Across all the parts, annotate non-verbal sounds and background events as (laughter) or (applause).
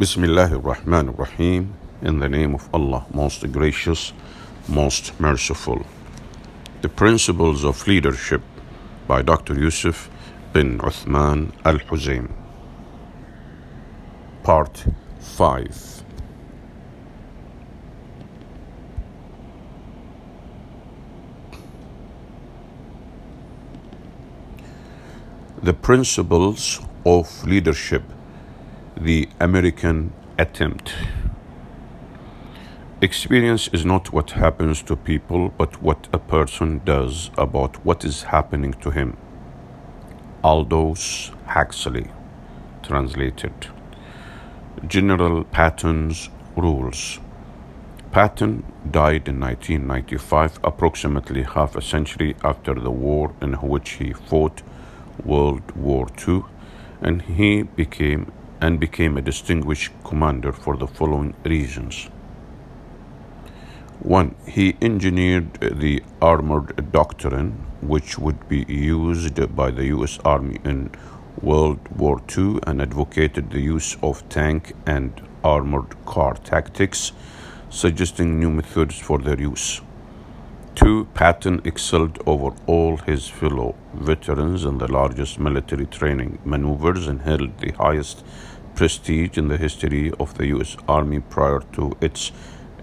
Bismillah ar-Rahman ar-Rahim. In the name of Allah, most gracious, most merciful. The Principles of Leadership by Dr. Yusuf bin Uthman al-Huzaim. Part 5. The Principles of Leadership the American attempt. Experience is not what happens to people, but what a person does about what is happening to him. Aldous Huxley, translated. General Patton's Rules. Patton died in 1995, approximately half a century after the war in which he fought World War II, and he became and became a distinguished commander for the following reasons. 1. He engineered the armored doctrine, which would be used by the U.S. Army in World War II and advocated the use of tank and armored car tactics, suggesting new methods for their use. 2. Patton excelled over all his fellow veterans in the largest military training maneuvers and held the highest prestige in the history of the U.S. Army prior to its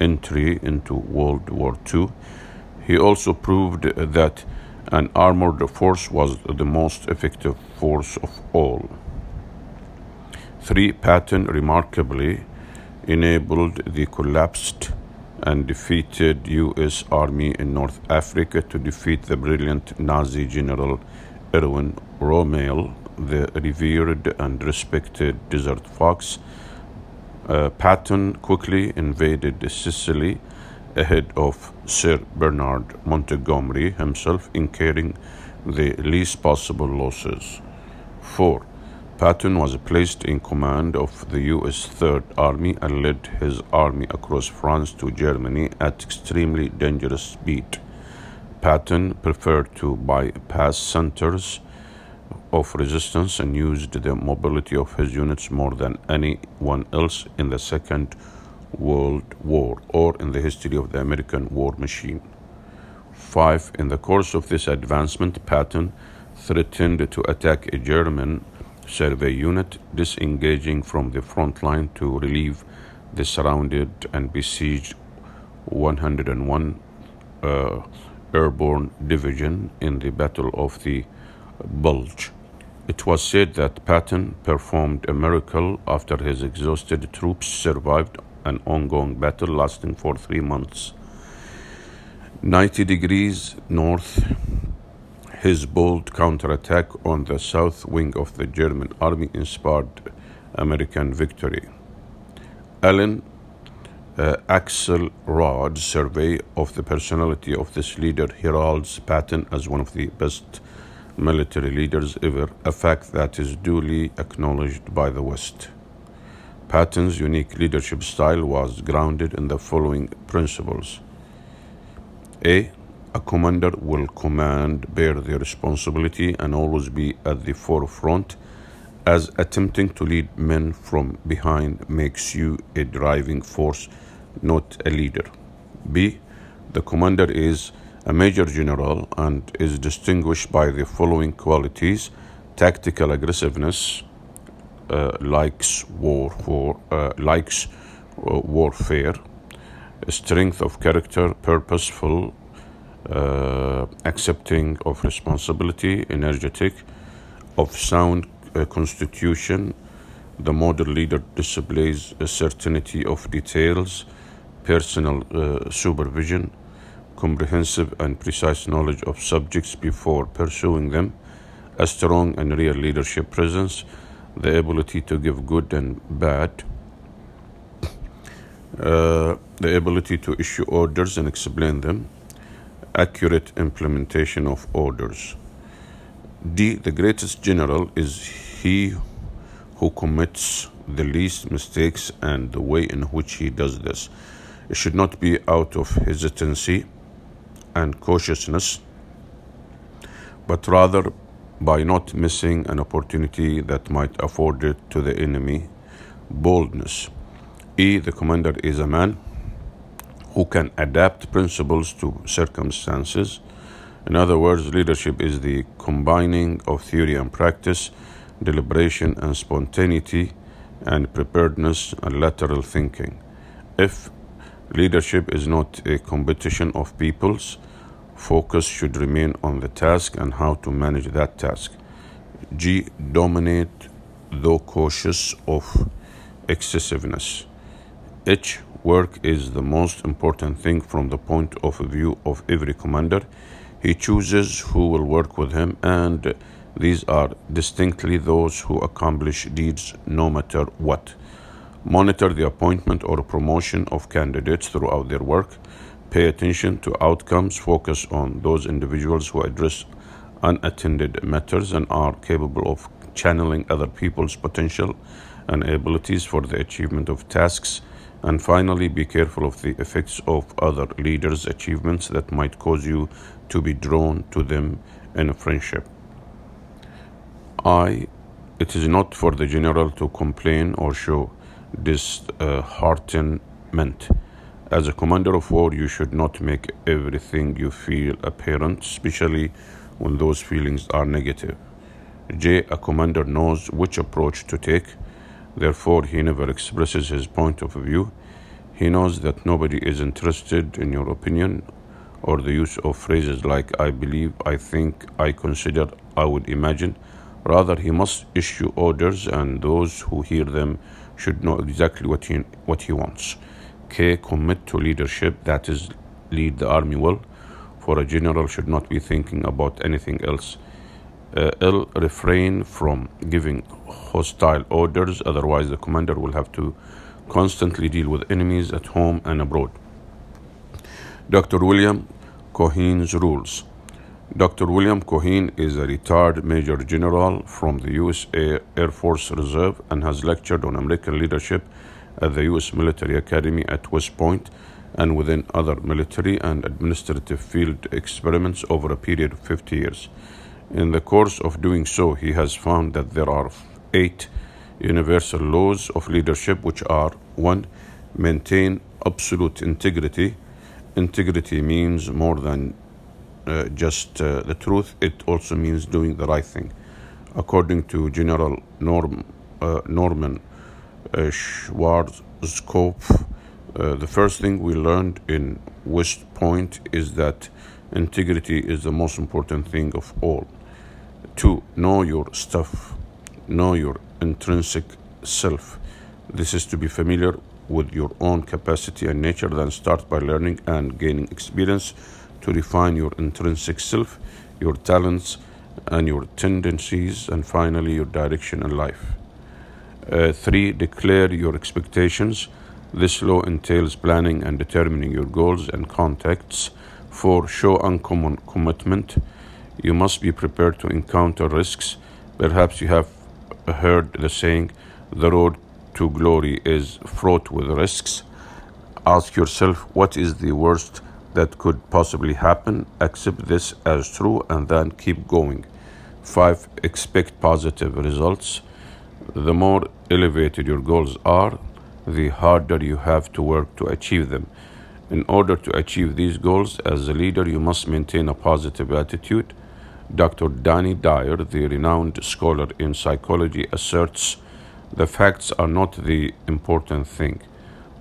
entry into World War II. He also proved that an armored force was the most effective force of all. 3. Patton remarkably enabled the collapsed and defeated U.S. Army in North Africa to defeat the brilliant Nazi General Erwin Rommel the revered and respected Desert Fox, uh, Patton quickly invaded Sicily ahead of Sir Bernard Montgomery himself, incurring the least possible losses. 4. Patton was placed in command of the U.S. Third Army and led his army across France to Germany at extremely dangerous speed. Patton preferred to bypass centers of resistance and used the mobility of his units more than anyone else in the Second World War or in the history of the American war machine. 5. In the course of this advancement, Patton threatened to attack a German survey unit disengaging from the front line to relieve the surrounded and besieged 101 uh, Airborne Division in the Battle of the Bulge. It was said that Patton performed a miracle after his exhausted troops survived an ongoing battle lasting for three months. 90 degrees north, his bold counterattack on the south wing of the German army inspired American victory. Alan uh, Axelrod's survey of the personality of this leader heralds Patton as one of the best military leaders ever, a fact that is duly acknowledged by the West. Patton's unique leadership style was grounded in the following principles A. A commander will command, bear the responsibility, and always be at the forefront, as attempting to lead men from behind makes you a driving force, not a leader. B. The commander is a major general and is distinguished by the following qualities tactical aggressiveness uh, likes war for uh, likes uh, warfare strength of character purposeful uh, accepting of responsibility energetic of sound uh, constitution. The model leader displays a certainty of details personal uh, supervision comprehensive and precise knowledge of subjects before pursuing them, a strong and real leadership presence, the ability to give good and bad, (coughs) uh, the ability to issue orders and explain them, accurate implementation of orders. D. The greatest general is he who commits the least mistakes and the way in which he does this. It should not be out of hesitancy and cautiousness, but rather by not missing an opportunity that might afford it to the enemy boldness. E. The commander is a man who can adapt principles to circumstances. In other words, leadership is the combining of theory and practice, deliberation and spontaneity, and preparedness and lateral thinking. If leadership is not a competition of peoples, focus should remain on the task and how to manage that task. G. Dominate, though cautious of excessiveness. H. Work is the most important thing from the point of view of every commander. He chooses who will work with him, and these are distinctly those who accomplish deeds no matter what. Monitor the appointment or promotion of candidates throughout their work. Pay attention to outcomes. Focus on those individuals who address unattended matters and are capable of channeling other people's potential and abilities for the achievement of tasks. And finally, be careful of the effects of other leaders' achievements that might cause you to be drawn to them in a friendship. I. It is not for the general to complain or show disheartenment. As a commander of war, you should not make everything you feel apparent, especially when those feelings are negative. J. A commander knows which approach to take, therefore, he never expresses his point of view. He knows that nobody is interested in your opinion or the use of phrases like I believe, I think, I consider, I would imagine. Rather, he must issue orders, and those who hear them should know exactly what he, what he wants. K. Commit to leadership, that is, lead the army well for a general should not be thinking about anything else. Uh, L. Refrain from giving hostile orders, otherwise, the commander will have to constantly deal with enemies at home and abroad. Dr. William Cohen's rules. Dr. William Cohen is a retired Major General from the U.S. Air Force Reserve and has lectured on American leadership at the U.S. Military Academy at West Point and within other military and administrative field experiments over a period of 50 years. In the course of doing so, he has found that there are eight universal laws of leadership, which are 1. Maintain absolute integrity. Integrity means more than uh, just uh, the truth, it also means doing the right thing. According to General Norm, uh, Norman uh, Schwarzkopf, uh, the first thing we learned in West Point is that integrity is the most important thing of all. Two, know your stuff, know your intrinsic self. This is to be familiar with your own capacity and nature, then start by learning and gaining experience to refine your intrinsic self, your talents, and your tendencies, and finally your direction in life. Uh, three, declare your expectations this law entails planning and determining your goals and contacts. For show uncommon commitment, you must be prepared to encounter risks. Perhaps you have heard the saying, the road to glory is fraught with risks. Ask yourself, what is the worst that could possibly happen? Accept this as true and then keep going. 5. Expect positive results. The more elevated your goals are, the harder you have to work to achieve them. In order to achieve these goals, as a leader, you must maintain a positive attitude. Dr. Danny Dyer, the renowned scholar in psychology, asserts the facts are not the important thing.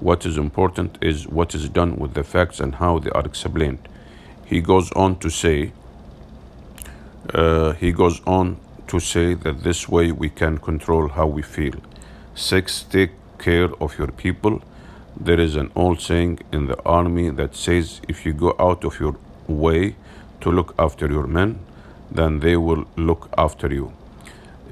What is important is what is done with the facts and how they are explained. He goes on to say, uh, he goes on to say that this way we can control how we feel. Six, take care of your people. There is an old saying in the army that says if you go out of your way to look after your men, then they will look after you.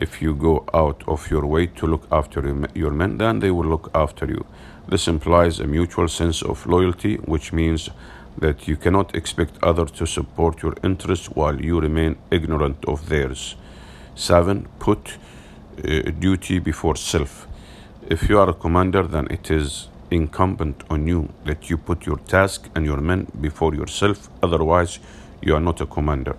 If you go out of your way to look after your men, then they will look after you. This implies a mutual sense of loyalty, which means that you cannot expect others to support your interests while you remain ignorant of theirs. 7. Put uh, duty before self. If you are a commander, then it is incumbent on you that you put your task and your men before yourself, otherwise, you are not a commander.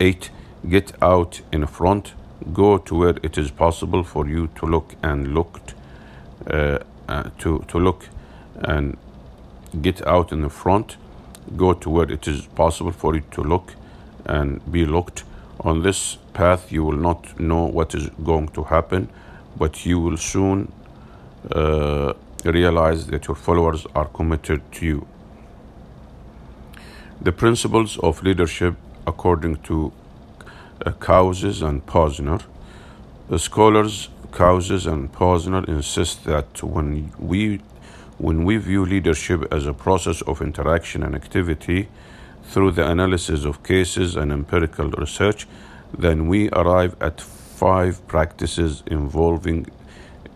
8. Get out in front, go to where it is possible for you to look and looked. uh, uh, to, to look and get out in the front, go to where it is possible for you to look and be looked. On this path, you will not know what is going to happen, but you will soon uh, realize that your followers are committed to you. The principles of leadership, according to uh, Kouzes and Posner, the scholars Kouzes and Posner insist that when we when we view leadership as a process of interaction and activity through the analysis of cases and empirical research, then we arrive at five practices involving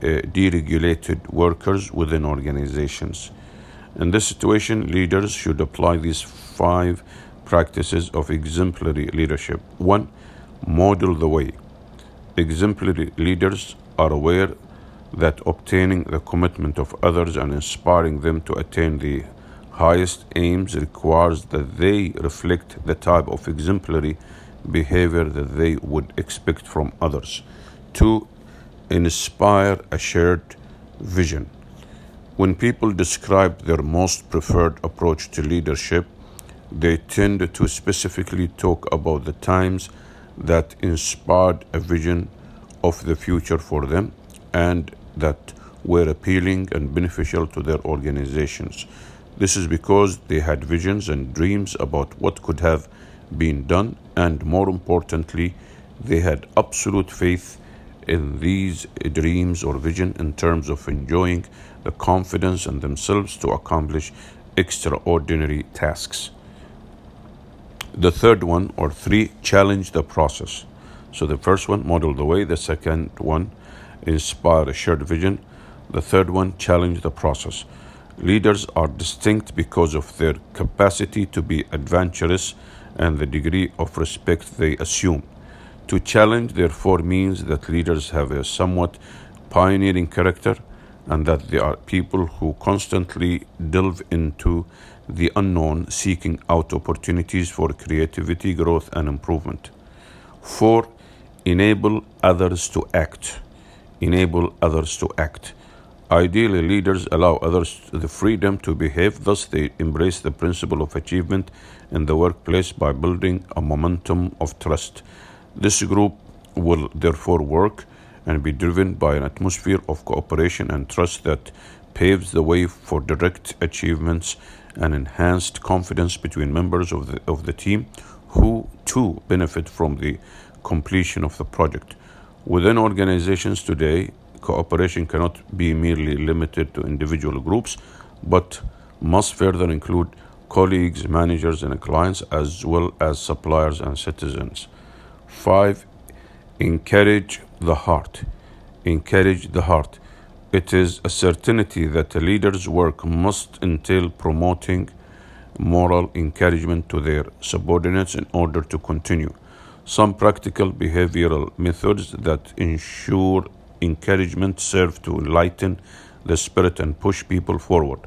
uh, deregulated workers within organizations. In this situation, leaders should apply these five practices of exemplary leadership. One, model the way. Exemplary leaders are aware that obtaining the commitment of others and inspiring them to attain the highest aims requires that they reflect the type of exemplary behavior that they would expect from others. Two, inspire a shared vision. When people describe their most preferred approach to leadership, they tend to specifically talk about the times that inspired a vision of the future for them and that were appealing and beneficial to their organizations. This is because they had visions and dreams about what could have been done, and more importantly, they had absolute faith in these dreams or vision in terms of enjoying the confidence in themselves to accomplish extraordinary tasks. The third one, or three, challenge the process. So the first one, model the way. The second one, inspire a shared vision. The third one, challenge the process. Leaders are distinct because of their capacity to be adventurous and the degree of respect they assume. To challenge, therefore, means that leaders have a somewhat pioneering character and that they are people who constantly delve into the unknown, seeking out opportunities for creativity, growth, and improvement. Four, enable others to act. Enable others to act. Ideally, leaders allow others the freedom to behave, thus, they embrace the principle of achievement in the workplace by building a momentum of trust. This group will therefore work and be driven by an atmosphere of cooperation and trust that paves the way for direct achievements and enhanced confidence between members of the, of the team who too benefit from the completion of the project. Within organizations today, cooperation cannot be merely limited to individual groups, but must further include colleagues, managers, and clients, as well as suppliers and citizens. Five, encourage the heart. Encourage the heart. It is a certainty that a leader's work must entail promoting moral encouragement to their subordinates in order to continue. Some practical behavioral methods that ensure encouragement serve to enlighten the spirit and push people forward.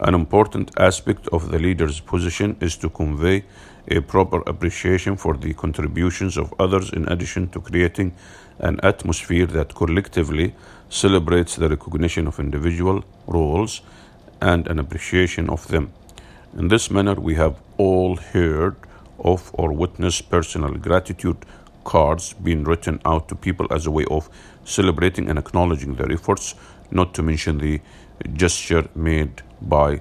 An important aspect of the leader's position is to convey a proper appreciation for the contributions of others in addition to creating an atmosphere that collectively celebrates the recognition of individual roles and an appreciation of them. In this manner, we have all heard of or witnessed personal gratitude cards being written out to people as a way of celebrating and acknowledging their efforts, not to mention the gesture made by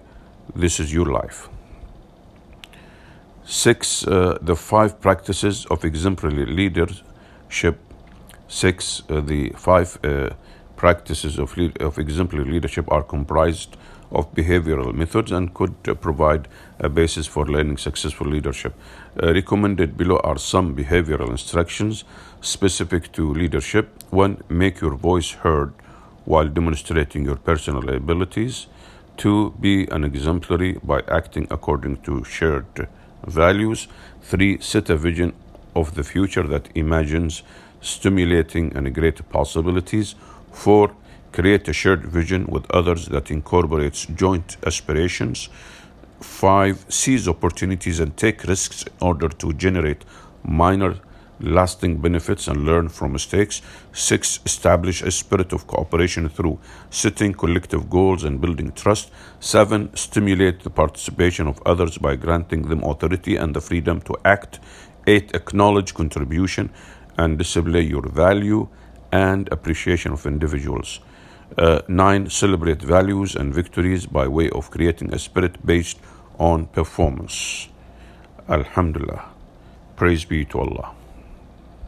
This Is Your Life. Six, uh, the five practices of exemplary leadership. Six, uh, the five uh, practices of, lead- of exemplary leadership are comprised of behavioral methods and could uh, provide a basis for learning successful leadership. Uh, recommended below are some behavioral instructions specific to leadership. One, make your voice heard while demonstrating your personal abilities. Two, be an exemplary by acting according to shared values. Three, set a vision of the future that imagines stimulating and great possibilities. Four, create a shared vision with others that incorporates joint aspirations. Five, seize opportunities and take risks in order to generate minor lasting benefits and learn from mistakes. Six, establish a spirit of cooperation through setting collective goals and building trust. Seven, stimulate the participation of others by granting them authority and the freedom to act. Eight, acknowledge contribution and display your value and appreciation of individuals. Uh, nine, celebrate values and victories by way of creating a spirit based on performance. Alhamdulillah. Praise be to Allah.